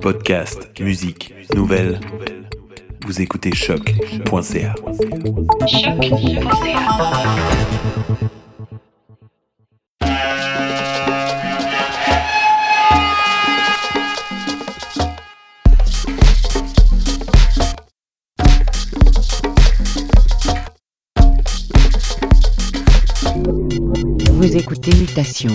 Podcast, musique, nouvelles. Vous écoutez choc.ca. Vous écoutez Mutation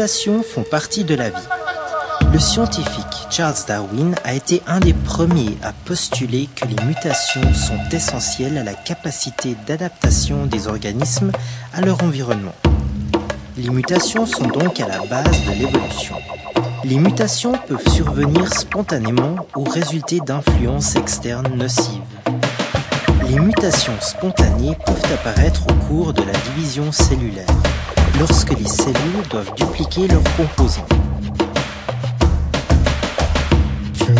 Mutations font partie de la vie. Le scientifique Charles Darwin a été un des premiers à postuler que les mutations sont essentielles à la capacité d'adaptation des organismes à leur environnement. Les mutations sont donc à la base de l'évolution. Les mutations peuvent survenir spontanément ou résulter d'influences externes nocives. Les mutations spontanées peuvent apparaître au cours de la division cellulaire lorsque les cellules doivent dupliquer leurs composants. Through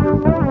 Thank you.